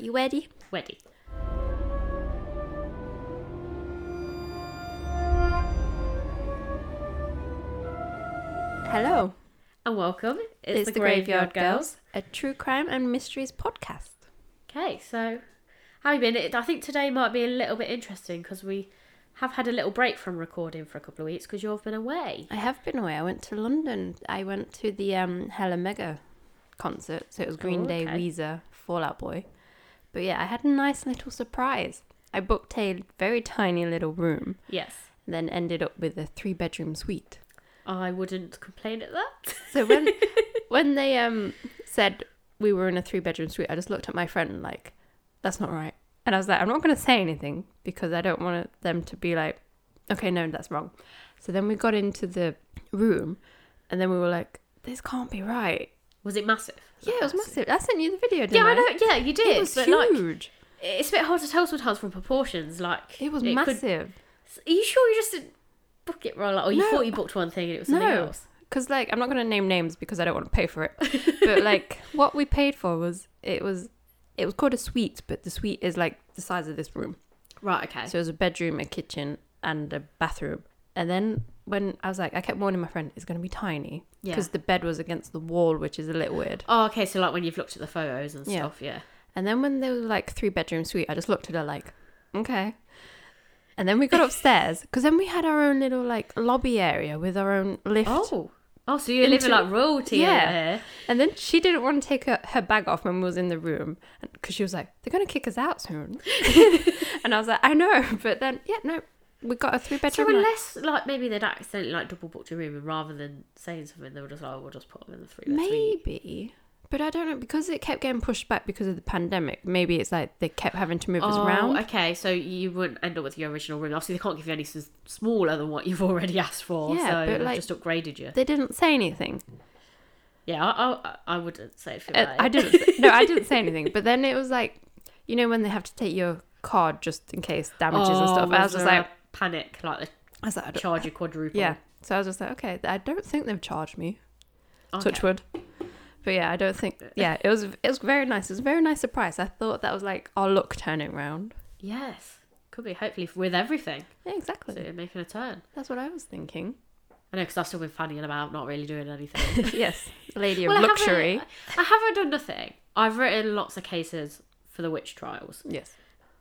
You ready? Ready. Hello. And welcome. It's, the, Graveyard, Girls. a true crime and mysteries podcast. Okay, so how have you been? I think today might be a little bit interesting because we have had a little break from recording for a couple of weeks because you've been away. I have been away. I went to London. I went to the um, Hella Mega concert. So it was Green Oh, Day. Weezer, Fall Out Boy. But yeah, I had a nice little surprise. I booked a very tiny little room, Yes. then ended up with a three bedroom suite. I wouldn't complain at that. So when when they um said we were in a three bedroom suite, I just looked at my friend like, "That's not right," and I was like, "I'm not going to say anything because I don't want them to be like, okay, no, that's wrong." So then we got into the room, and then we were like, "This can't be right." Was it massive? Yeah, it was massive. I sent you the video. Didn't I? Yeah, I I know. Yeah, you did. It was but like, huge. it's a bit hard to tell sometimes from proportions. Like, It was could- massive. Are you sure you just didn't book it wrong? Like, or you No. thought you booked one thing and it was something No. else? Because like I'm not going to name names because I don't want to pay for it. but like what we paid for was it was it was called a suite, but the suite is like the size of this room. Right. Okay. So it was a bedroom, a kitchen, and a bathroom. And then when I was like, I kept warning my friend, it's going to be tiny yeah. because the bed was against the wall, which is a little weird. Oh, okay. So like when you've looked at the photos and Yeah. stuff. Yeah. And then when there was like three bedroom suite, I just looked at her like, okay. And then we got upstairs because then we had our own little like lobby area with our own lift. Oh. Oh, so you're Into- living like royalty Yeah. yeah. And then she didn't want to take her, her bag off when we was in the room because she was like, they're going to kick us out soon. and I was like, I know. But then, yeah, no, we got a three bedroom. like- unless like maybe they'd accidentally like double booked your room and rather than saying something they were just like, oh, we'll just put them in the three. Maybe. But I don't know because it kept getting pushed back because of the pandemic. Maybe it's like they kept having to move us Oh, around. okay. So you wouldn't end up with your original room. Obviously, they can't give you any smaller than what you've already asked for. Yeah, so but, like- just upgraded you. They didn't say anything. Yeah, I, I, I wouldn't say it. Uh, I didn't. Say, no, I didn't say anything. But then it was like, you know, when they have to take your card just in case damages and Oh, stuff. I was just like, panic, like I was like, I don't, charge you quadruple. yeah. So I was just like, okay, I don't think they've charged me. Okay. Touch wood. But yeah, I don't think. Yeah, it was. It was very nice. It was a very nice surprise. I thought that was like our luck turning around. Yes, could be. Hopefully, with everything, Yeah, so exactly. you're making a turn. That's what I was thinking. I know because I've still been fanning about, not really doing anything. yes, lady of Well, I haven't- luxury. I haven't done nothing. I've written lots of cases for the witch trials. Yes.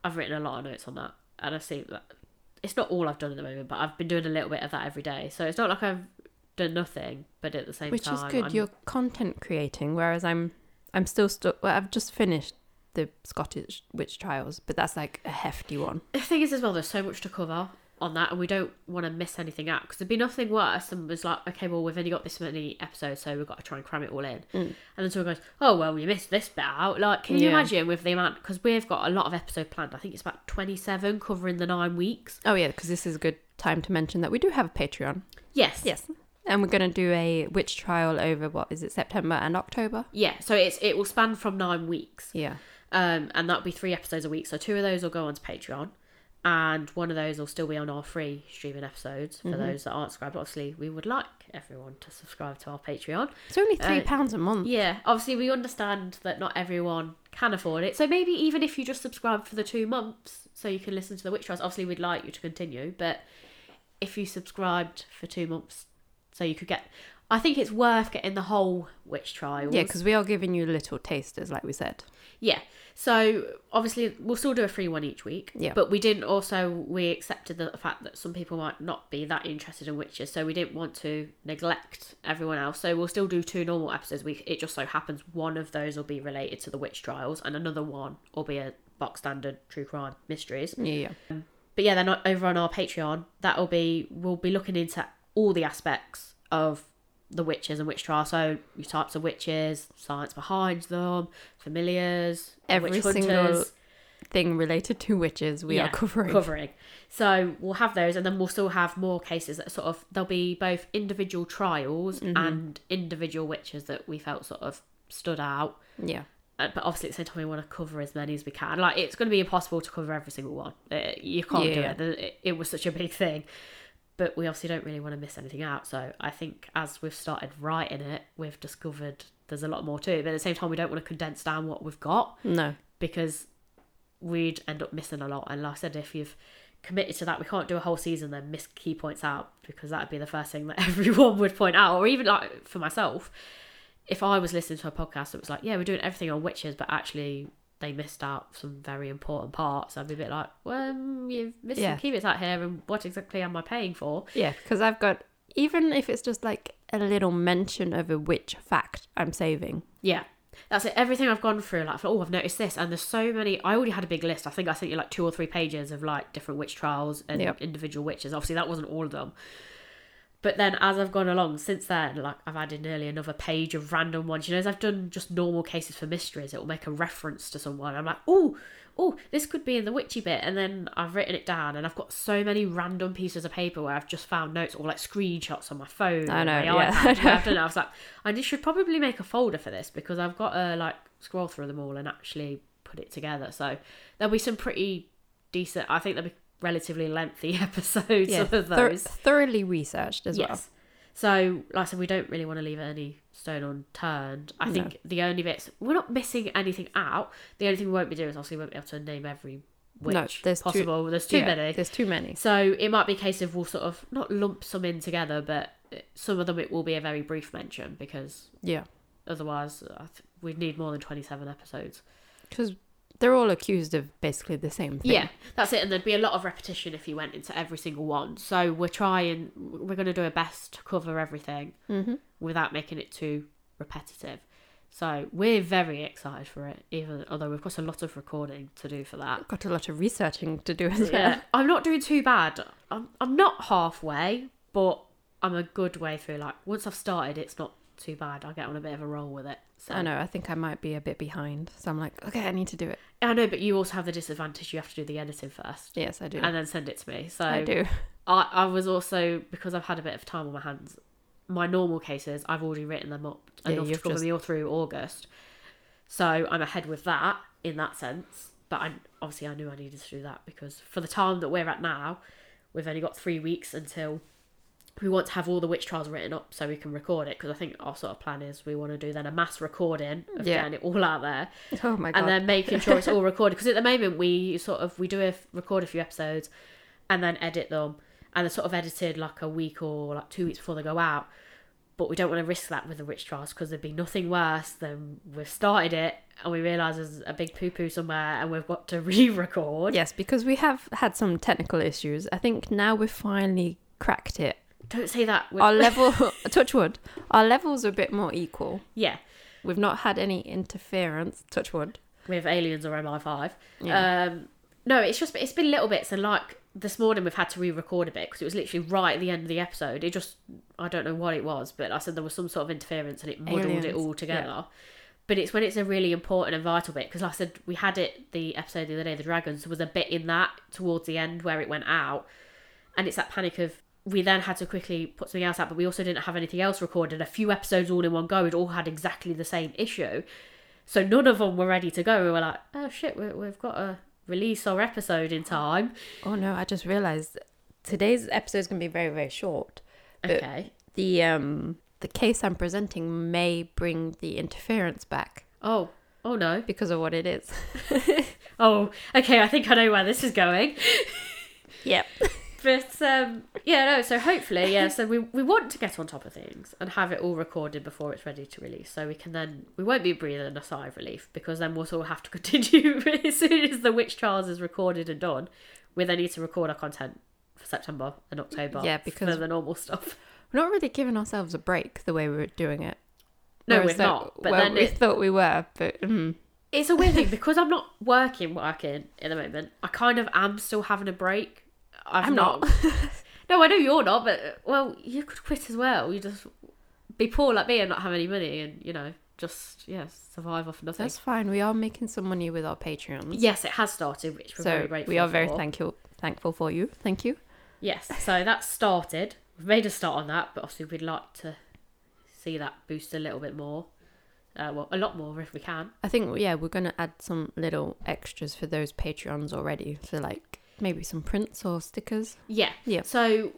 I've written a lot of notes on that, and I see that it's not all I've done at the moment, but I've been doing a little bit of that every day. So it's not like I've done nothing, but at the same which time, which is good. I'm- You're content creating, whereas I'm I'm still stuck. Well, I've just finished the Scottish witch trials, but that's like a hefty one. The thing is, as well, there's so much to cover on that, and we don't want to miss anything out because there'd be nothing worse than was like, okay, well, we've only got this many episodes, so we've got to try and cram it all in. Mm. And then someone goes, oh, well, you missed this bit out. Like, can you imagine with the amount? Because we've got a lot of episode planned. I think it's about 27 covering the nine weeks. Oh yeah, because this is a good time to mention that we do have a Patreon. Yes. Yes, and we're gonna do a witch trial over what is it September and October? Yeah. So it's it will span from nine weeks. Yeah. Um, and that'll be three episodes a week. So two of those will go onto Patreon, and one of those will still be on our free streaming episodes for those that aren't subscribed. Obviously, we would like everyone to subscribe to our Patreon. It's only three Uh, pounds a month. Yeah, obviously, we understand that not everyone can afford it. So maybe even if you just subscribe for the two months, so you can listen to the Witch Trials. Obviously, we'd like you to continue, but if you subscribed for two months, so you could get. I think it's worth getting the whole Witch Trials. Yeah, because we are giving you little tasters, like we said. Yeah. So obviously we'll still do a free one each week. Yeah. But we didn't also we accepted the fact that some people might not be that interested in witches, so we didn't want to neglect everyone else. So we'll still do two normal episodes a week. It just so happens one of those will be related to the witch trials and another one will be a box standard true crime mysteries. Yeah, yeah. But yeah, then over on our Patreon, that'll be we'll be looking into all the aspects of the witches and witch trials. So your types of witches, science behind them, familiars, Every single Thing related to witches, we Yeah, are covering. covering. So we'll have those, and then we'll still have more cases that sort of there'll be both individual trials Mm-hmm. and individual witches that we felt sort of stood out. Yeah. Uh, But obviously, at the same time, we want to cover as many as we can. Like, it's going to be impossible to cover every single one. Uh, you can't do Yeah. it. It. It was such a big thing. But we obviously don't really want to miss anything out. So I think as we've started writing it, we've discovered there's a lot more to it. But at the same time, we don't want to condense down what we've got No. because we'd end up missing a lot. And like I said, if you've committed to that, we can't do a whole season then miss key points out because that'd be the first thing that everyone would point out, or even like for myself. If I was listening to a podcast that was like, yeah, we're doing everything on witches, but actually they missed out some very important parts, I'd be a bit like, well, um, you've missed Yeah. some key bits out here, and what exactly am I paying for? Yeah, because I've got even if it's just like a little mention of a witch fact, I'm saving. Yeah. That's it. Everything I've gone through, like, oh, I've noticed this, and there's so many. I already had a big list. I think I sent you like two or three pages of like different witch trials and Yep. individual witches. Obviously, that wasn't all of them. But then, as I've gone along since then, like I've added nearly another page of random ones. You know, as I've done just normal cases for mysteries, it will make a reference to someone. I'm like, oh, oh, this could be in the witchy bit, and then I've written it down, and I've got so many random pieces of paper where I've just found notes or like screenshots on my phone. I know, yeah. iPad, done it. I was like, I just should probably make a folder for this because I've got to like scroll through them all and actually put it together. So there'll be some pretty decent. I think there'll be relatively lengthy episodes Yeah, of thor- those. thoroughly researched as well. Yes. So, like I said, we don't really want to leave any stone unturned. I No. think the only bits we're not missing anything out. The only thing we won't be doing is obviously we won't be able to name every witch No, there's too- possible. there's too Yeah, many. There's too many. So it might be a case of we'll sort of not lump some in together, but uh, some of them it will be a very brief mention because Yeah, otherwise uh, I th- we'd need more than 27 episodes. because they're all accused of basically the same thing. Yeah, that's it. And there'd be a lot of repetition if you went into every single one. So we're trying, we're going to do our best to cover everything Mm-hmm. without making it too repetitive. So we're very excited for it, even although we've got a lot of recording to do for that. Got a lot of researching to do as well. Yeah, I'm not doing too bad. I'm I'm not halfway, but I'm a good way through. Like once I've started, it's not too bad. I get on a bit of a roll with it. So I know. I think I might be a bit behind, so I'm like, okay, I need to do it. I know, but you also have the disadvantage. You have to do the editing first Yes, I do. and then send it to me. So I do. I, I was also because I've had a bit of time on my hands. My normal cases, I've already written them up Yeah, enough to you've cover just- me all through August. So I'm ahead with that in that sense. But I obviously I knew I needed to do that because for the time that we're at now, we've only got three weeks until we want to have all the witch trials written up so we can record it. Because I think our sort of plan is we want to do then a mass recording of Yeah. getting it all out there Oh my god. and then making sure it's all recorded because at the moment we sort of we do a, record a few episodes and then edit them and they're sort of edited like a week or like two weeks before they go out but we don't want to risk that with the witch trials because there'd be nothing worse than we've started it and we realise there's a big poo poo somewhere and we've got to re-record yes, because we have had some technical issues. I think now we've finally cracked it. Don't say that Our level, touch wood, our levels are a bit more equal. yeah We've not had any interference, touch wood. with aliens or mi5 Yeah. Um, no, it's just it's been little bits, and like this morning we've had to re-record a bit because it was literally right at the end of the episode. It just I don't know what it was, but I said there was some sort of interference and it muddled it all together. But it's when it's a really important and vital bit because like I said we had it the episode the other day, the dragons. There was a bit in that towards the end where it went out, and it's that panic of we then had to quickly put something else out, but we also didn't have anything else recorded. A few episodes all in one go, it all had exactly the same issue. So none of them were ready to go. We were like, oh shit, we, we've got to release our episode in time. Oh no, I just realized today's episode is going to be very, very short. Okay. The um the case I'm presenting may bring the interference back Oh, oh no. because of what it is. Oh, okay. I think I know where this is going. Yep. But um, yeah, no. So hopefully, yeah. So we we want to get on top of things and have it all recorded before it's ready to release, so we can then we won't be breathing a sigh of relief because then we'll sort of have to continue as soon as the witch trials is recorded and done. We then need to record our content for September and October. Yeah, for because- the normal stuff. We're not really giving ourselves a break the way we were doing it. No, Whereas we're that- not. But well, then we it, thought we were, but mm, it's a weird thing because I'm not working, working at the moment. I kind of am still having a break. I've I'm not. no, I know you're not, but well, you could quit as well. You just be poor like me and not have any money, and you know, just yeah, survive off nothing. that's fine. We are making some money with our Patreons. Yes, it has started, which we're very so grateful. we are very for. thankful thankful for you. Thank you. Yes, so that's started. We've made a start on that, but obviously we'd like to see that boost a little bit more. Uh, well, a lot more if we can. I think yeah, we're gonna add some little extras for those Patreons already. So like maybe some prints or stickers. Yeah. Yeah. So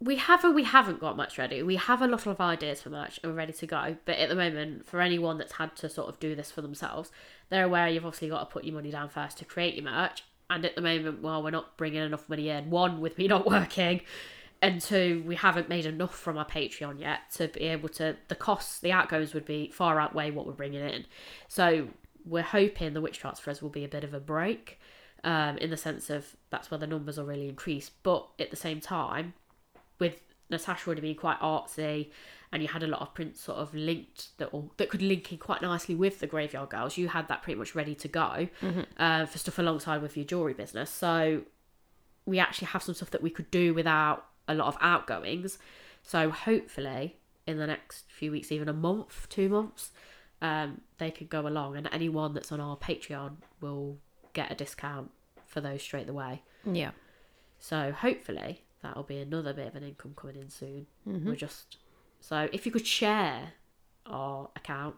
we have and we haven't got much ready. We have a lot of ideas for merch and we're ready to go. But at the moment, for anyone that's had to sort of do this for themselves, they're aware you've obviously got to put your money down first to create your merch. And at the moment, well, we're not bringing enough money in. One, with me not working, and two, we haven't made enough from our Patreon yet to be able to. The costs, the outgoings would be far outweigh what we're bringing in. So we're hoping the Witch us will be a bit of a break, um, in the sense of that's where the numbers will really increase. But at the same time, with Natasha already being quite artsy, and you had a lot of prints sort of linked that all that could link in quite nicely with the Graveyard Girls. You had that pretty much ready to go uh, for stuff alongside with your jewelry business. So we actually have some stuff that we could do without a lot of outgoings. So hopefully in the next few weeks, even a month, two months, um, they could go along, and anyone that's on our Patreon will get a discount for those straight away. Yeah. So hopefully that'll be another bit of an income coming in soon. Mm-hmm. We're just so if you could share our account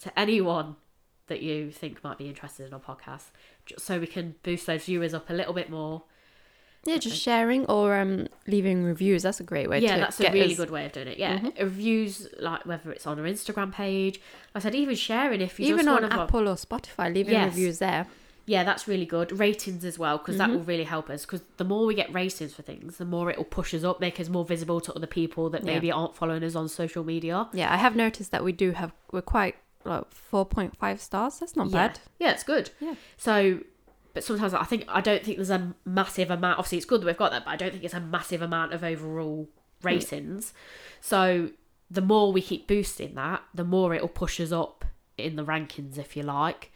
to anyone that you think might be interested in our podcast, just so we can boost those viewers up a little bit more. Yeah, just sharing or um leaving reviews. That's a great way to yeah, that's a really good way of doing it. Yeah, Mhm. reviews like whether it's on our Instagram page. Like I said even sharing if you Even just on. Apple or Spotify, leaving Yes. reviews there. Yeah, that's really good. Ratings as well, because that Mhm. will really help us. Because the more we get ratings for things, the more it will push us up, make us more visible to other people that Yeah. maybe aren't following us on social media. Yeah, I have noticed that we do have we're quite like four point five stars. That's not yeah. bad. Yeah, it's good. Yeah. So, but sometimes I think I don't think there's a massive amount. Obviously, it's good that we've got that, but I don't think it's a massive amount of overall ratings. So the more we keep boosting that, the more it'll push us up in the rankings, if you like.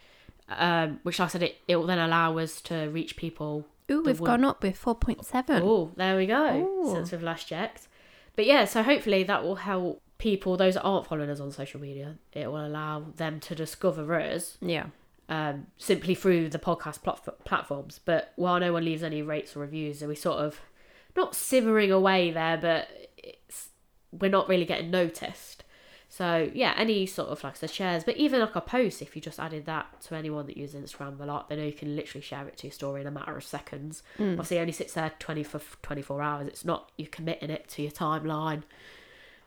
Um, which, like I said, it it will then allow us to reach people Ooh, we've one- gone up with four point seven. Oh, there we go. Ooh. Since we've last checked. But yeah, so hopefully that will help people, those that aren't following us on social media, it will allow them to discover us Yeah. um, simply through the podcast plat- platforms. But while no one leaves any rates or reviews, are we sort of not simmering away there, but it's we're not really getting noticed. So yeah, any sort of like I said, shares, but even like a post, if you just added that to anyone that uses Instagram a lot, they know you can literally share it to your story in a matter of seconds. Mm. Obviously, it only sits there 20 for 24 hours. It's not you committing it to your timeline.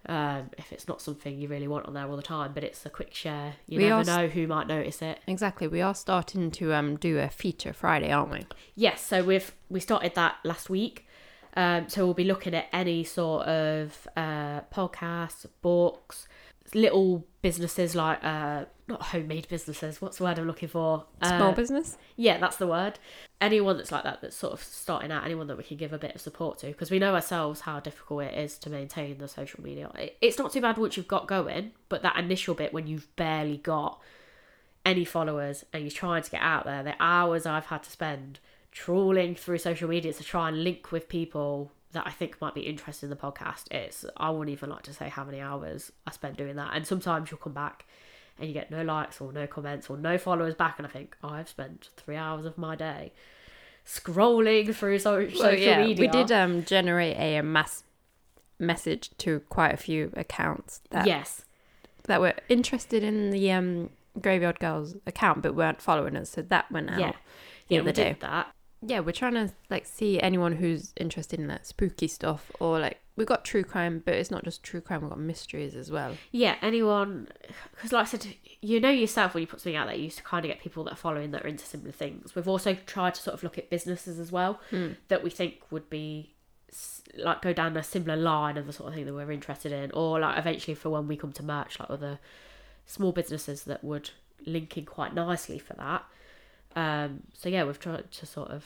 Um, if it's not something you really want on there all the time, but it's a quick share. You We never know who might notice it. Exactly. We are starting to um do a feature Friday, aren't we? Yes, so we've we started that last week. Um, so we'll be looking at any sort of uh, podcasts, books, little businesses like uh, not homemade businesses. What's the word I'm looking for? Small Uh, business. Yeah, that's the word. Anyone that's like that, that's sort of starting out, anyone that we can give a bit of support to, because we know ourselves how difficult it is to maintain the social media. It's not too bad once you've got going, but that initial bit when you've barely got any followers and you're trying to get out there, the hours I've had to spend trawling through social media to try and link with people that I think might be interested in the podcast. It's I wouldn't even like to say how many hours I spent doing that. And sometimes you'll come back and you get no likes or no comments or no followers back, and I think oh, I've spent three hours of my day scrolling through so- social yeah, media. we did um generate a, mass message to quite a few accounts that yes, that were interested in the um Graveyard Girls account but weren't following us, so that went out. yeah, the yeah. other we day. did that. Yeah, we're trying to like see anyone who's interested in that spooky stuff or like we've got true crime, but it's not just true crime. We've got mysteries as well. Yeah, anyone, because like I said, you know yourself when you put something out there, you used to kind of get people that are following that are into similar things. We've also tried to sort of look at businesses as well Hmm. that we think would be like go down a similar line of the sort of thing that we're interested in, or like eventually for when we come to merch, like other small businesses that would link in quite nicely for that. Um, so yeah, we've tried to sort of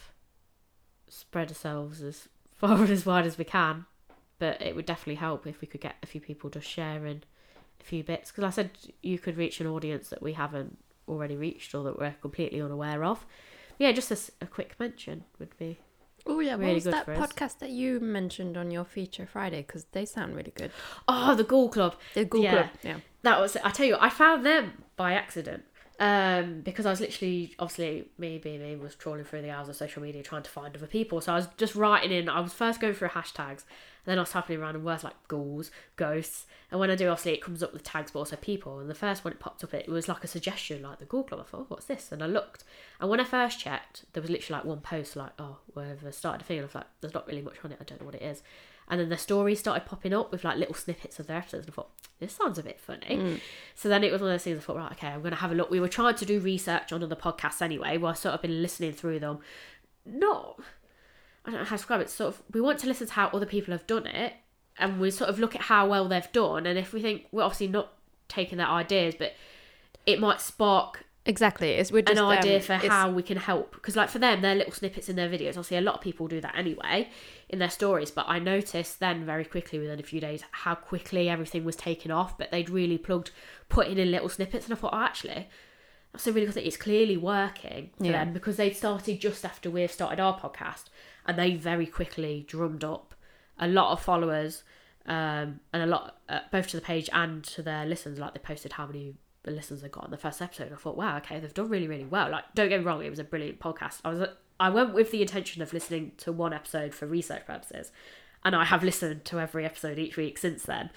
spread ourselves as far and as wide as we can, but it would definitely help if we could get a few people just sharing a few bits because I said you could reach an audience that we haven't already reached or that we're completely unaware of. Yeah, just a quick mention would be Oh yeah, Really what was that podcast that you mentioned on your feature Friday? Because they sound really good. oh the Ghoul Club. The Google, Yeah. yeah. That was I tell you I found them by accident um because I was literally obviously me being me was trawling through the hours of social media trying to find other people. So I was just writing in I was first going through hashtags and then I was typing in random words like ghouls ghosts and when I do obviously it comes up with tags but also people. And the first one it popped up it was like a suggestion like the Ghoul Club. I thought "Oh, what's this? And I looked and when I first checked there was literally like one post like oh wherever started a thing and I was like there's not really much on it I don't know what it is And then the stories started popping up with like little snippets of their episodes. And I thought, this sounds a bit funny. Mm. So then it was one of those things I thought, right, okay, I'm going to have a look. We were trying to do research on other podcasts anyway, where I sort of been listening through them. Not, I don't know how to describe it. Sort of, we want to listen to how other people have done it, and we sort of look at how well they've done. And if we think we're obviously not taking their ideas, but it might spark Exactly. It's we're just an idea um, for how we can help. Because like for them, they're little snippets in their videos. Obviously, a lot of people do that anyway in their stories. But I noticed then very quickly within a few days how quickly everything was taken off. But they'd really plugged, putting in little snippets, and I thought, oh, actually, that's a really good thing. It's clearly working for Yeah. them because they'd started just after we've started our podcast, and they very quickly drummed up a lot of followers. Um, and a lot, uh, both to the page and to their listens. Like they posted how many listens they got on the first episode. I thought, wow, okay, they've done really, really well. Like, don't get me wrong, it was a brilliant podcast. I was, I went with the intention of listening to one episode for research purposes, and I have listened to every episode each week since then,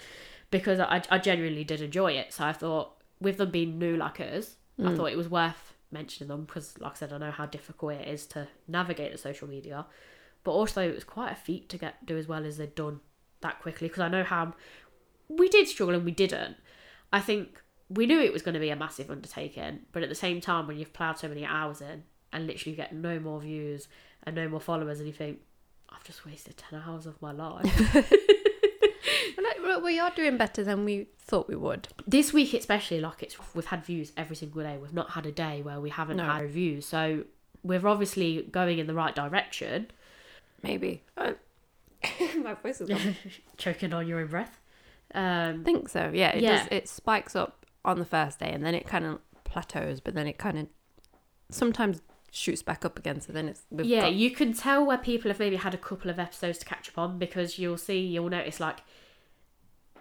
because I, I genuinely did enjoy it. So I thought, with them being new like us, I mm. thought it was worth mentioning them because, like I said, I know how difficult it is to navigate the social media, but also it was quite a feat to get do as well as they'd done that quickly because I know how we did struggle and we didn't. I think we knew it was going to be a massive undertaking, but at the same time, when you've ploughed so many hours in and literally get no more views and no more followers, and you think, I've just wasted 10 hours of my life. Well, we are doing better than we thought we would. this week, especially, like it's we've had views every single day. We've not had a day where we haven't No. had reviews. So we're obviously going in the right direction. Maybe. Uh, my voice is. Choking on your own breath. Um, I think so. Yeah. It Yeah. does. It spikes up on the first day, and then it kind of plateaus, but then it kind of sometimes shoots back up again. So then it's we've yeah, got- you can tell where people have maybe had a couple of episodes to catch up on because you'll see, you'll notice like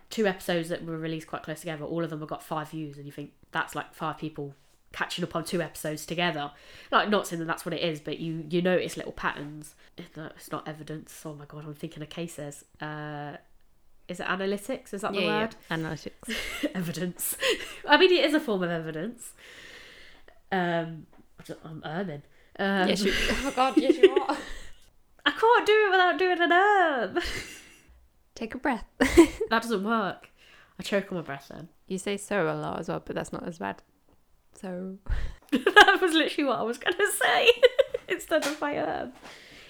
two episodes that were released quite close together, all of them have got five views, and you think that's like five people catching up on two episodes together. Like, not saying that that's what it is, but you you notice little patterns. It's not, it's not evidence. Oh my god, I'm thinking of cases. Uh, is it analytics? Is that the yeah, word? yeah. analytics. evidence. I mean, it is a form of evidence. Um, I'm earning. Um, yes, you. Oh God, yes you are. I can't do it without doing an herb. Take a breath. that doesn't work. I choke on my breath then. You say so a lot as well, but that's not as bad. So that was literally what I was going to say instead of my herb.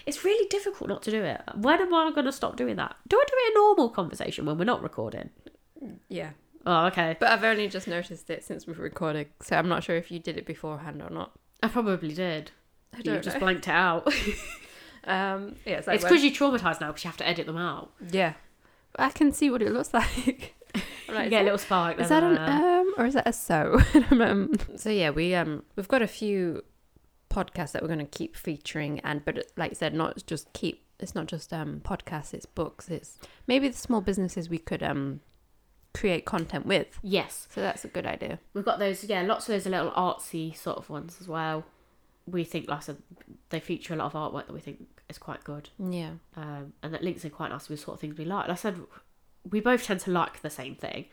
It's really difficult not to do it. When am I going to stop doing that? Do I do it in normal conversation when we're not recording? yeah. Oh, okay. But I've only just noticed it since we've recorded, so I'm not sure if you did it beforehand or not. I probably did. I You don't just know. blanked it out. Um, yeah, it's, it's because you're traumatized now because you have to edit them out. yeah, I can see what it looks like. I'm you get a little spark. Is that an um or is that a so? um, so yeah, we um we've got a few podcasts that we're going to keep featuring, and but like I said, not just keep. It's not just um podcasts. It's books. It's maybe the small businesses we could um create content with. Yes. So that's a good idea. We've got those, yeah, lots of those little artsy sort of ones as well. We think, like I said, they feature a lot of artwork that we think is quite good. Yeah. Um, and that links in quite nicely with sort of things we like. Like I said, we both tend to like the same thing.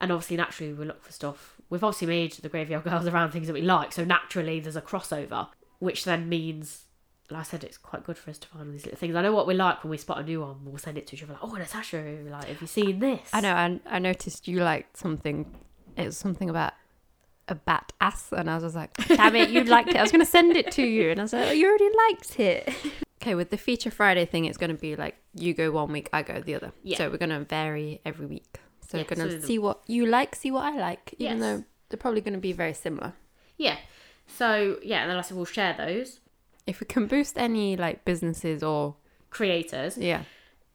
And obviously, naturally, we look for stuff. We've obviously made the Graveyard Girls around things that we like. So naturally, there's a crossover, which then means, like I said, it's quite good for us to find all these little things. I know what we like when we spot a new one. We'll send it to each other like, oh, Natasha, like, have you seen this? I know. I, I noticed you liked something. It was something about a bat ass, and I was like, "Damn it, you liked it." I was going to send it to you, and I was like, oh, "You already liked it." okay, with the feature Friday thing, it's going to be like you go one week, I go the other. Yeah. So we're going to vary every week. So Yeah, we're going to the- see what you like, see what I like, even Yes. though they're probably going to be very similar. Yeah. So, yeah, and then I said, we'll share those If we can boost any like businesses or creators. yeah,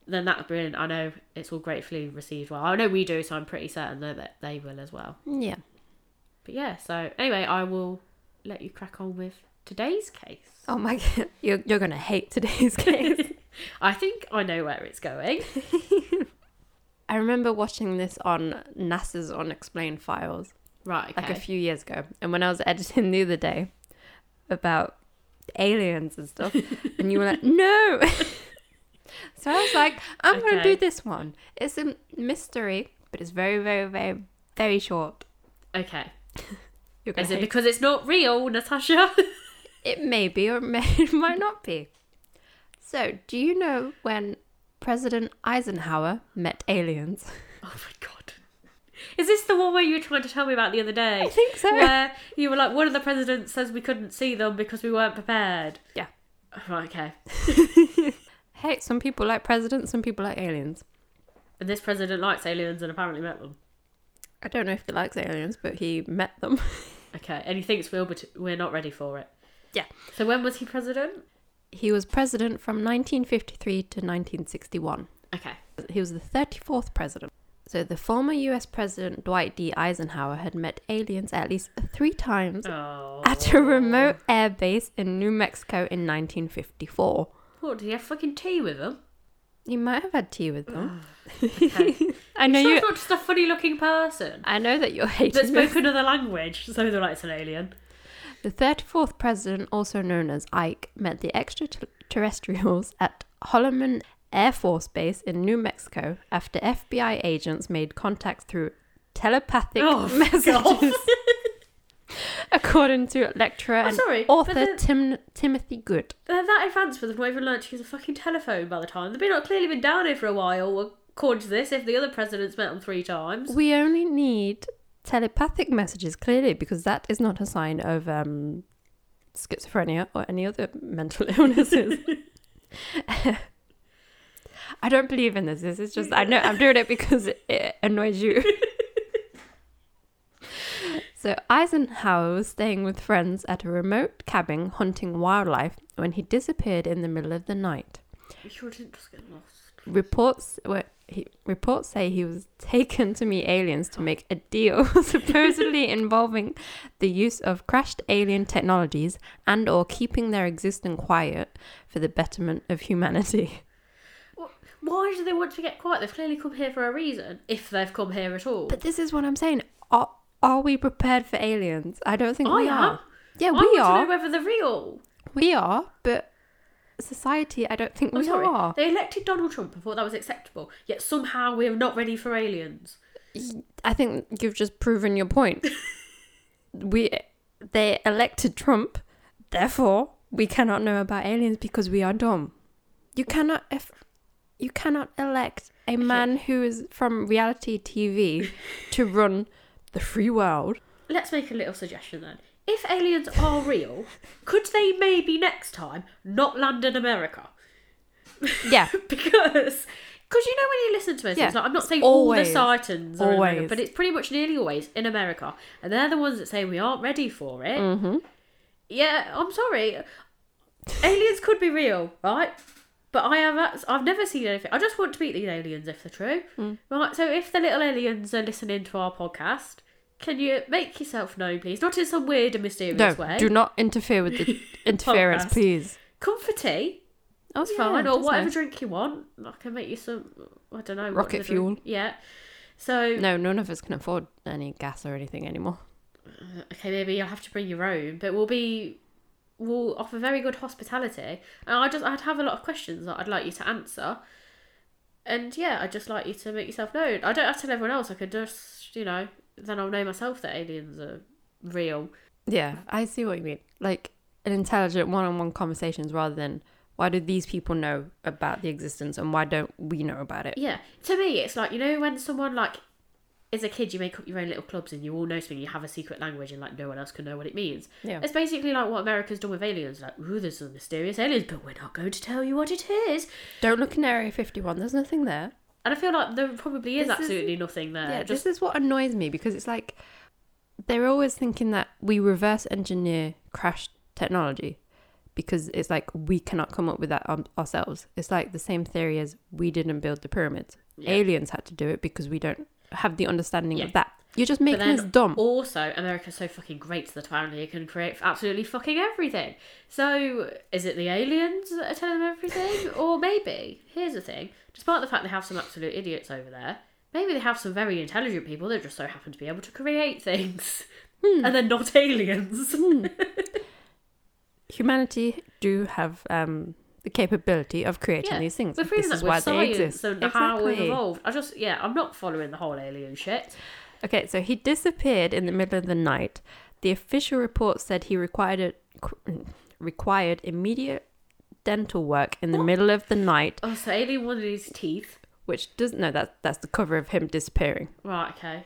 then that's brilliant. I know it's all gratefully received well. I know we do, so I'm pretty certain that that they will as well. yeah. But yeah, so anyway, I will let you crack on with today's case. Oh my god, you're you're going to hate today's case. I think I know where it's going. I remember watching this on NASA's Unexplained Files. Right, okay. like a few years ago. And when I was editing the other day about aliens and stuff, and you were like, no. so I was like, I'm going to do this one. It's a mystery, but it's very, very, very, very short. okay. You're Is it because it's not real, Natasha? it may be or it, may, it might not be. So, do you know when President Eisenhower met aliens. Oh my god. Is this the one where you were trying to tell me about the other day? I think so. Where you were like, one of the presidents says we couldn't see them because we weren't prepared. Yeah. Right, okay. Hey, some people like presidents, some people like aliens. And this president likes aliens and apparently met them. I don't know if he likes aliens, but he met them. Okay, and he thinks we'll, but we're not ready for it. Yeah. So when was he president? He was president from 1953 to 1961. Okay. He was the 34th president. So the former US President Dwight D. Eisenhower had met aliens at least three times Oh. at a remote air base in New Mexico in 1954. What, did he have fucking tea with them? You might have had tea with them. Okay. I know you're not just a funny looking person I know that you're that spoke another language, so they're like, it's an alien. The 34th president, also known as Ike, met the extraterrestrials at Holloman Air Force Base in New Mexico after FBI agents made contact through telepathic Oh, messages, according to lecturer I'm and sorry, author the- Tim- Timothy Good. They're that advanced, but they've not even learned to use a fucking telephone by the time. They've been not clearly been down here for a while, according to this, if the other presidents met them three times. We only need telepathic messages, clearly, because that is not a sign of um, schizophrenia or any other mental illnesses. I don't believe in this. This is just, I know I'm doing it because it, annoys you. so, Eisenhower was staying with friends at a remote cabin hunting wildlife when he disappeared in the middle of the night. You sure didn't just get lost? Reports were he, reports say he was taken to meet aliens to make a deal, supposedly involving the use of crashed alien technologies and or keeping their existence quiet for the betterment of humanity. Why do they want to get quiet? They've clearly come here for a reason, if they've come here at all. But this is what I'm saying. Are, are we prepared for aliens? I don't think I we am. are. Yeah, I we want to are. know whether they're real. We are, but society, I don't think I'm we sorry. are. They elected Donald Trump and thought that was acceptable, yet somehow we're not ready for aliens. I think you've just proven your point. we they elected Trump, therefore we cannot know about aliens because we are dumb. You cannot if you cannot elect a man who is from reality TV to run the free world. Let's make a little suggestion then. If aliens are real, could they maybe next time not land in America? Yeah, because because you know when you listen to us, Yeah, it's like I'm not saying always- all the Sightons are in America, always. but it's pretty much nearly always in America, and they're the ones that say we aren't ready for it. hmm Yeah, I'm sorry. aliens could be real, right? But I have I've never seen anything. I just want to meet these aliens if they're true, Mm. right? So if the little aliens are listening to our podcast, can you make yourself known, please? Not in some weird and mysterious No, way. do not interfere with the interference, please. Come for tea. Oh, It's yeah, fine, or whatever nice. drink you want. I can make you some. I don't know. Rocket the drink- fuel. Yeah. So No, none of us can afford any gas or anything anymore. okay, maybe you'll have to bring your own, but we'll be we'll offer very good hospitality. And I just I'd have a lot of questions that I'd like you to answer. And yeah, I'd just like you to make yourself known. I don't have to tell everyone else. I could just you know then I'll know myself that aliens are real. Yeah, I see what you mean. Like an intelligent one-on-one conversations rather than why do these people know about the existence and why don't we know about it? Yeah, to me, it's like you know when someone like as a kid you make up your own little clubs and you all know something. You have a secret language and like no one else can know what it means. Yeah. It's basically like what America's done with aliens. Like, ooh, there's some mysterious aliens, but we're not going to tell you what it is. Don't look in Area 51. There's nothing there. And I feel like there probably is This is- absolutely nothing there. yeah, just this is what annoys me because it's like they're always thinking that we reverse engineer crashed technology because it's like we cannot come up with that ourselves. It's like the same theory as we didn't build the pyramids. Yeah. Aliens had to do it because we don't have the understanding Yeah. of that. You're just making us dumb. Also, America's so fucking great that apparently it can create absolutely fucking everything. So, is it the aliens that are telling them everything? or maybe, here's the thing despite the fact they have some absolute idiots over there, maybe they have some very intelligent people that just so happen to be able to create things. Hmm. And they're not aliens. Humanity do have um, the capability of creating Yeah, these things. Proving this is why they exist. and how Exactly. evolved. I just, yeah, I'm not following the whole alien shit. Okay, so he disappeared in the middle of the night. The official report said he required a, required immediate dental work in the What? middle of the night, Oh, so Alien wanted his teeth. which doesn't no that that's the cover of him disappearing. Right, okay.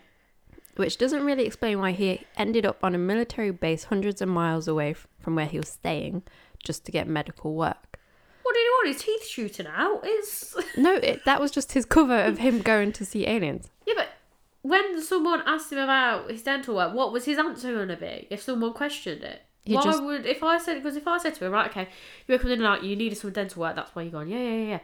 Which doesn't really explain why he ended up on a military base hundreds of miles away from where he was staying just to get medical work. What want? His teeth shooting out? It's. No, it, that was just his cover of him going to see aliens. Yeah, but when someone asked him about his dental work, what was his answer going to be if someone questioned it? He why just- would if I said because if I said to him right okay you woke up in the night you needed some dental work that's why you're going yeah yeah yeah yeah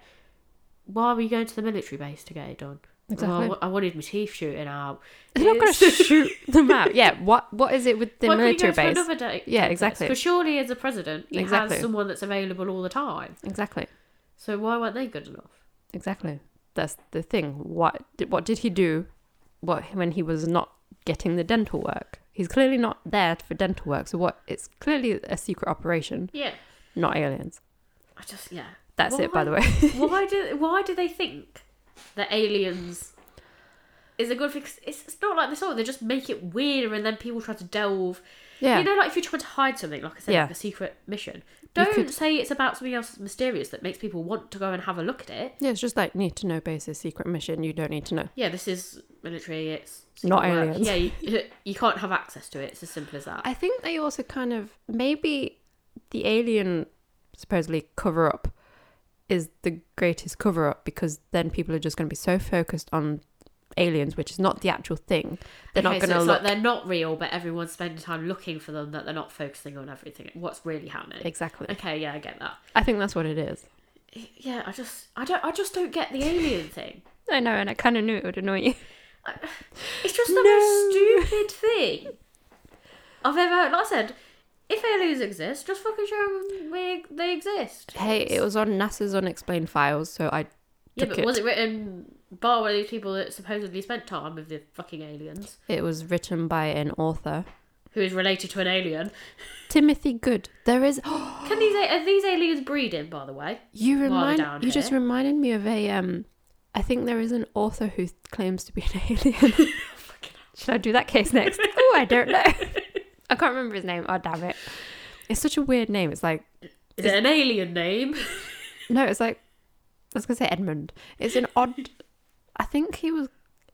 why were you going to the military base to get it done Exactly. well, I wanted my teeth shooting out They're not going to shoot them out. Yeah, what what is it with the Why military base? for Yeah, exactly. because surely as a president he Exactly. has someone that's available all the time Exactly. so why weren't they good enough Exactly. That's the thing. What did, what did he do? What when he was not getting the dental work? He's clearly not there for dental work. So what? It's clearly a secret operation, yeah not aliens. I just yeah That's it, by the way. why do why do they think that aliens is a good thing? It's, it's not like this. Oh, they just make it weirder, and then people try to delve. yeah. You know, like if you're trying to hide something, like I said, Yeah. like a secret mission. Don't could- say it's about something else mysterious that makes people want to go and have a look at it. yeah, it's just like need to know basis, secret mission. You don't need to know. Yeah, this is military. It's Not work. aliens. Yeah, you, you can't have access to it. It's as simple as that. I think they also kind of maybe the alien supposedly cover up is the greatest cover up because then people are just going to be so focused on aliens, which is not the actual thing. They're not Okay, so going to it's look like they're not real, but everyone's spending time looking for them. That they're not focusing on everything. What's really happening? exactly. Okay, yeah, I get that. I think that's what it is. Yeah, I just, I don't, I just don't get the alien thing. I know, and I kind of knew it would annoy you. It's just the No. most stupid thing I've ever. Like I said, if aliens exist, just fucking show them we, they exist. Hey, it was on NASA's unexplained files, so I Yeah, but it. was it written by one of these people that supposedly spent time with the fucking aliens, It was written by an author, who is related to an alien? Timothy Good. There is. Can these are these aliens breeding? By the way, You remind. You just reminded me of a. Um, I think there is an author who claims to be an alien. Should I do that case next? oh, I don't know. I can't remember his name. Oh, damn it! It's such a weird name. It's like is it an alien name? no, it's like I was gonna say Edmund. It's an odd. I think he was.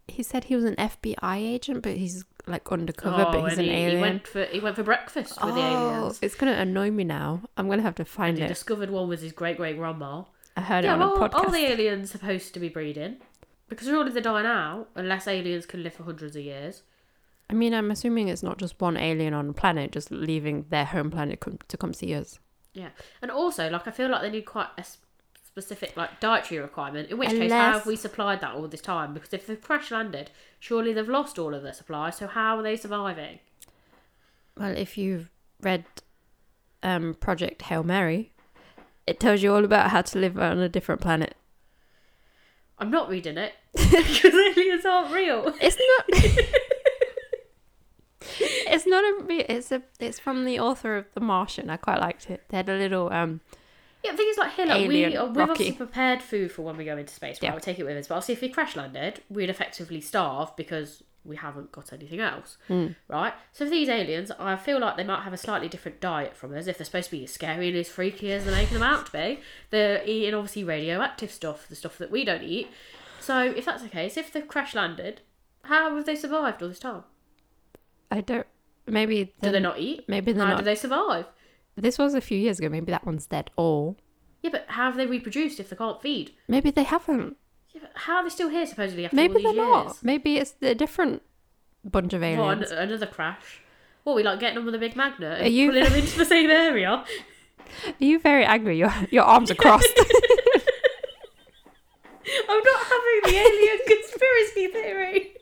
He said he was an FBI agent, but he's like undercover, but oh, he's Oh, an he, alien. he went for he went for breakfast with the oh, aliens. it's gonna annoy me now. I'm gonna have to find And he it. discovered one with his great great grandma. I heard Yeah, it on well, a podcast. are the aliens supposed to be breeding? Because surely they're dying out unless aliens can live for hundreds of years. I mean, I'm assuming it's not just one alien on a planet just leaving their home planet com- to come see us. Yeah, and also like I feel like they need quite a specific like dietary requirement. In which case, how have we supplied that all this time? Because if they've crash landed, surely they've lost all of their supply. So how are they surviving? Well, if you've read um, Project Hail Mary, it tells you all about how to live on a different planet. I'm not reading it because aliens aren't real. It's not. it's not a. It's a. It's from the author of The Martian. I quite liked it. They had a little. Um. Yeah, the thing is, like, here, like, we, Alien, uh, we've Rocky. obviously prepared food for when we go into space, right? Yeah. We'll take it with us. But obviously, if we crash landed, we'd effectively starve because we haven't got anything else, Mm. right? So, for these aliens, I feel like they might have a slightly different diet from us. If they're supposed to be as scary and as freaky as they're making them out to be, they're eating obviously radioactive stuff, the stuff that we don't eat. So, if that's the case, if they've crash landed, how have they survived all this time? I don't. Maybe. Do they're- not eat? Maybe they're How not. do they survive? This was a few years ago. Maybe that one's dead. Or Yeah, but how have they reproduced if they can't feed? maybe they haven't. Yeah, but how are they still here supposedly after Maybe all they're years? not. Maybe it's a different bunch of What, aliens. an- another crash? What, we like getting them with a big magnet Are you- pulling them into the same area? Are you very angry? Your your arms are crossed. I'm not having the alien conspiracy theory.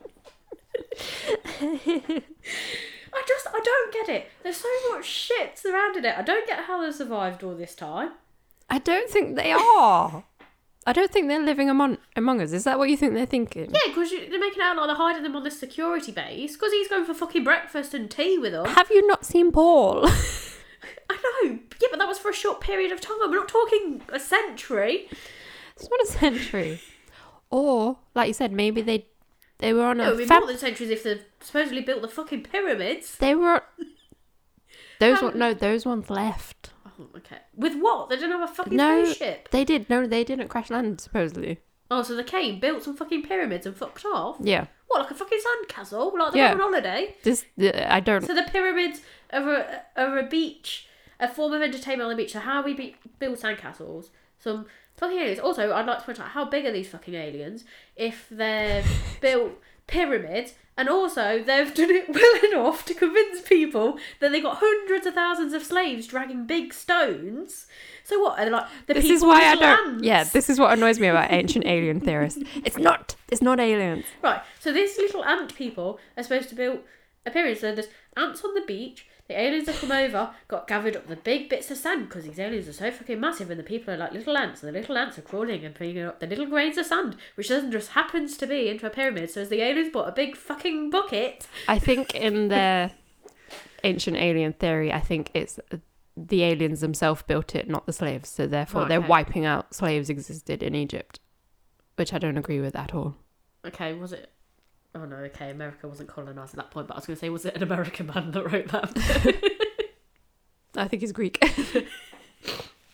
I just, I don't get it. There's so much shit surrounding it. I don't get how they survived all this time. I don't think they are. I don't think they're living among among us. Is that what you think they're thinking? Yeah, because they're making out like they're hiding them on this security base because he's going for fucking breakfast and tea with them. Have you not seen Paul? I know. Yeah, but that was for a short period of time. We're not talking a century. it's not a century. Or, like you said, maybe they they were on No, a it'd be fam- more than centuries if they've supposedly built the fucking pyramids. they were those one, no those ones left. Oh Oh, okay. With what? They didn't have a fucking No. spaceship. They did. No, they didn't crash land, supposedly. Oh, so they came, built some fucking pyramids and fucked off. Yeah. What, like a fucking sandcastle? Like they're Yeah. on holiday? This, uh, I don't. So the pyramids are a, are a beach, a form of entertainment on the beach. So how we be, build sandcastles? Some fucking aliens. Also, I'd like to point out how big are these fucking aliens if they've built pyramids and also they've done it well enough to convince people that they got hundreds of thousands of slaves dragging big stones. So what? Are they like the This people is why I don't. ants? Yeah, this is what annoys me about ancient alien theorists. It's not. It's not aliens. Right, so these little ant people are supposed to build a pyramid. So there's ants on the beach. The aliens have come over, got gathered up the big bits of sand because these aliens are so fucking massive, and the people are like little ants, and the little ants are crawling and picking up the little grains of sand, which doesn't just happens to be into a pyramid. So as the aliens bought a big fucking bucket, I think in their ancient alien theory, I think it's the aliens themselves built it, not the slaves. So therefore, they're wiping out slaves existed in Egypt, which I don't agree with at all. okay, was it? Oh no, okay, America wasn't colonized at that point, but I was going to say, was it an American man that wrote that? I think he's Greek.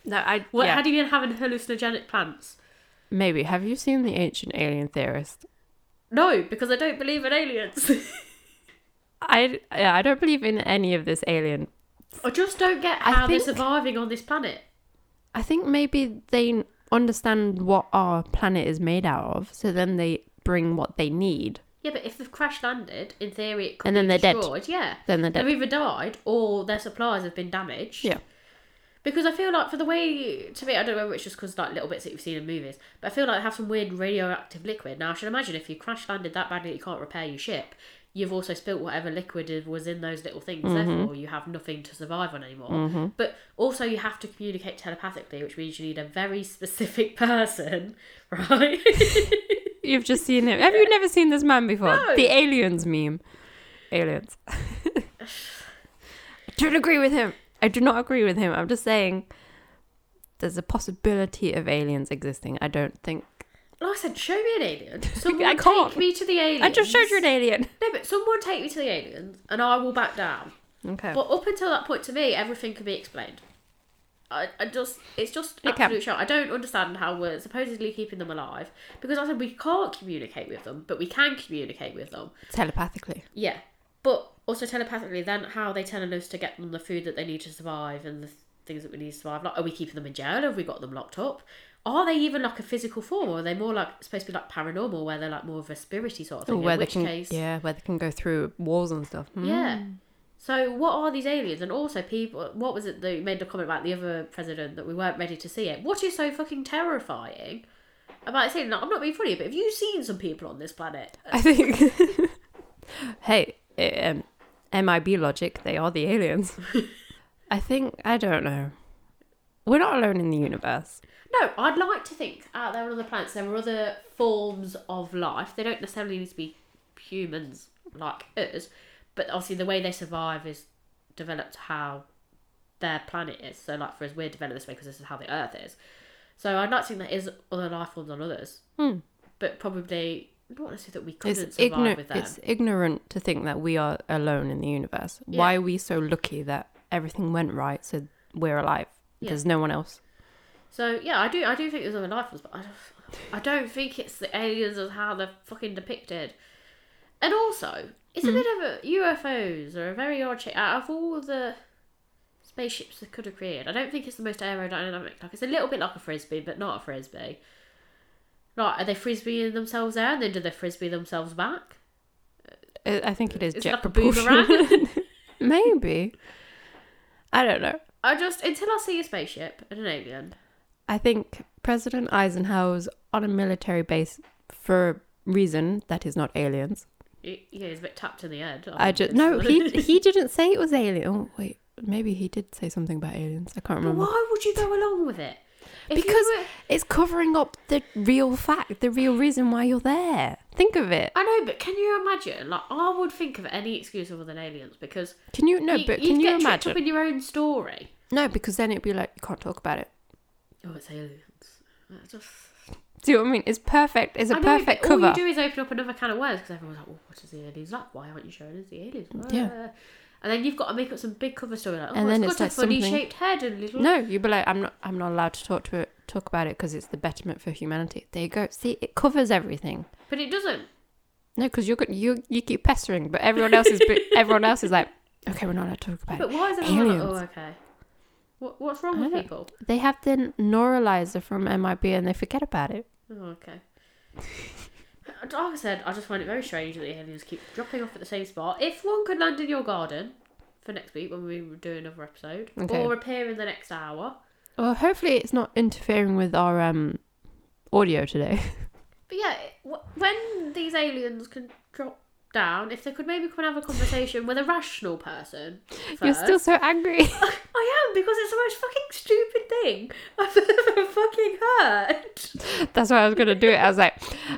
no, I. what yeah, had he been having hallucinogenic plants? maybe. Have you seen the ancient alien theorist? No, because I don't believe in aliens. I yeah, I don't believe in any of this alien. I just don't get I how they're surviving on this planet. I think maybe they understand what our planet is made out of, so then they bring what they need. Yeah, but if they've crash landed, in theory it could And be then they're dead. Yeah, Then they're dead. they've either died or their supplies have been damaged. Yeah. Because I feel like for the way to me, I don't know whether it's just because like little bits that you've seen in movies, but I feel like they have some weird radioactive liquid. Now I should imagine if you crash landed that badly that you can't repair your ship, you've also spilt whatever liquid was in those little things. Mm-hmm. Therefore, you have nothing to survive on anymore. But also, you have to communicate telepathically, which means you need a very specific person, right? You've just seen him. Have you never seen this man before? No. The aliens meme. Aliens. I don't agree with him. I do not agree with him. I'm just saying there's a possibility of aliens existing. I don't think. like I said, show me an alien. Someone I can't. take me to the aliens. I just showed you an alien. No, but someone take me to the aliens, and I will back down. Okay. But up until that point, to me, everything can be explained. I, I just, it's just absolute shock. I don't understand how we're supposedly keeping them alive because I said we can't communicate with them, but we can communicate with them. Telepathically. Yeah, but also telepathically, then how are they telling us to get them the food that they need to survive and the things that we need to survive? Like, are we keeping them in jail? Have we got them locked up? Are they even like a physical form, or are they more like supposed to be like paranormal, where they're like more of a spirity sort of thing? Or where in they which can, case, yeah, where they can go through walls and stuff. Hmm. yeah. So what are these aliens? And also people what was it that made the comment about the other president that we weren't ready to see it? What is so fucking terrifying about saying like, I'm not being funny, but have you seen some people on this planet? I think. hey, um, MIB logic, they are the aliens. I think, I don't know. We're not alone in the universe. No, I'd like to think out there on other planets there are other forms of life. They don't necessarily need to be humans like us, but obviously the way they survive is developed how their planet is. So like for us, we're developed this way because this is how the Earth is. So I'd like to think there is other life forms on others, Hmm. but probably I don't want to say that we couldn't It's, survive igno- with them. it's ignorant to think that we are alone in the universe. Why are we so lucky that everything went right so we're alive? Yeah. There's no one else. So yeah, I do I do think there's other life forms, but I don't, I don't think it's the aliens as how they're fucking depicted. And also, it's Hmm. a bit of a UFOs are a very odd shape. Out of all the spaceships they could have created, I don't think it's the most aerodynamic. Like it's a little bit like a frisbee, but not a frisbee. Right, are they frisbeeing themselves there, and then do they frisbee themselves back? I think it is It's jet like propulsion. Maybe. I don't know. I just until I see a spaceship and an alien. I think President Eisenhower's on a military base for a reason that is not aliens. Yeah, he's a bit tapped in the head. I just no, he he didn't say it was alien. Oh wait, maybe he did say something about aliens. I can't remember. why would you go along with it? If you Because were- it's covering up the real fact, the real reason why you're there. Think of it. I know, but can you imagine? Like, I would think of any excuse other than aliens because Can you no? you, but you'd can you get tripped imagine? up in your own story. No, because then it'd be like you can't talk about it. Oh, it's aliens. That's just. Do you know what I mean? It's perfect. It's a I know, perfect but all cover. you do is open up another can of words because everyone's like, "Well, what is the aliens like? Why aren't you showing us the aliens?" Yeah. And then you've got to make up some big cover story like, oh, And it's then got it's a like funny something- shaped head and little. No, you'd be like, I'm not. I'm not allowed to talk to it. Talk about it because it's the betterment for humanity. There you go. See, it covers everything. But it doesn't. No, because you're. You you keep pestering, but everyone else is. everyone else is like, okay, we're not allowed to talk about it. But why is everyone like, oh, okay. What, what's wrong with people? They have the neuralyzer from MIB and they forget about it. Oh, okay. Like I said, I just find it very strange that the aliens keep dropping off at the same spot. If one could land in your garden for next week when we do another episode, Okay. or appear in the next hour, Well, hopefully it's not interfering with our um audio today. But yeah, wh- when these aliens can drop down, if they could maybe come and have a conversation with a rational person. You're still so angry. I am because it's the most fucking stupid thing I've ever fucking heard. That's why I was gonna do it. I was like,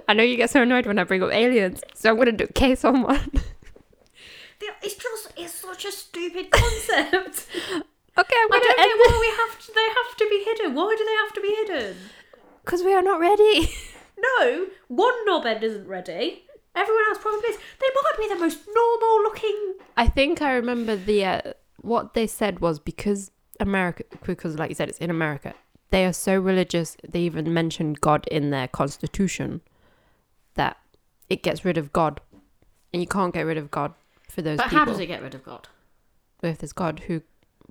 I know you get so annoyed when I bring up aliens, so I'm gonna do case on one. It's just it's such a stupid concept. Okay, I'm gonna don't end get why we have to. They have to be hidden. Why do they have to be hidden? because we are not ready. No, one knobhead isn't ready. Everyone else probably is. They might be the most normal looking. I think I remember the uh, what they said was because America, because like you said, it's in America. They are so religious. They even mentioned God in their constitution that it gets rid of God, and you can't get rid of God for those But people. how does it get rid of God? If there's God, who,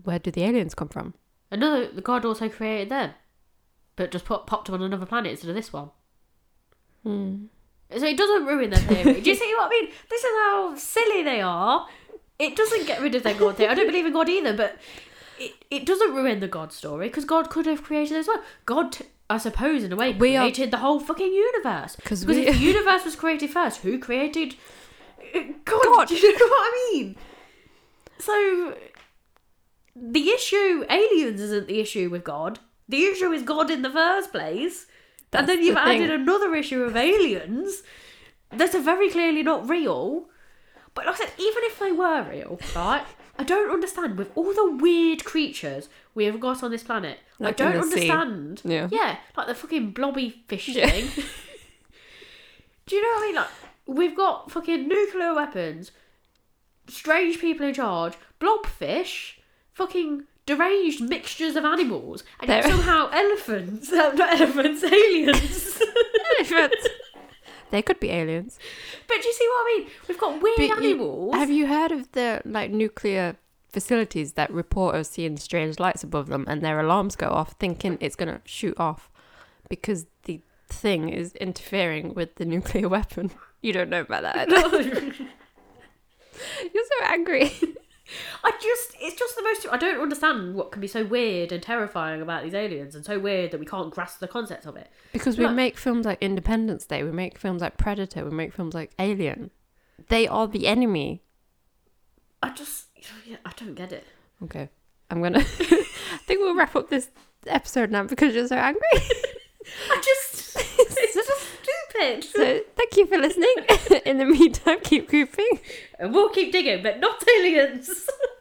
where do the aliens come from? Another, the God also created them, but just put, popped them on another planet instead of this one. Hmm. So it doesn't ruin their theory. Do you see what I mean? This is how silly they are. It doesn't get rid of their God theory. I don't believe in God either, but it, it doesn't ruin the God story because God could have created as well. God, I suppose, in a way, We are- created the whole fucking universe. Because we- if the universe was created first, who created uh, God? God. Do you know what I mean? So the issue, aliens, isn't the issue with God. The issue is God in the first place. That's and then you've the added another issue of aliens that are very clearly not real. But like I said, even if they were real, right? I don't understand with all the weird creatures we have got on this planet. Like I don't sea. understand. Yeah. Yeah, like the fucking blobby fish Yeah. thing. Do you know what I mean? Like we've got fucking nuclear weapons, strange people in charge, blobfish, fucking deranged mixtures of animals, and somehow elephants, uh, not elephants, aliens. Elephants. they could be aliens. but do you see what I mean? We've got weird But you- animals. have you heard of the like nuclear facilities that report us seeing strange lights above them and their alarms go off, thinking it's gonna shoot off because the thing is interfering with the nuclear weapon? You don't know about that. You're so angry. I just, it's just the most. I don't understand what can be so weird and terrifying about these aliens, and so weird that we can't grasp the concept of it. Because we make films like Independence Day, we make films like Predator, we make films like Alien. They are the enemy. I just, yeah, I don't get it. Okay. I'm gonna I think we'll wrap up this episode now because you're so angry. I just stupid. So thank you for listening. In the meantime, keep creeping. And we'll keep digging, but not aliens.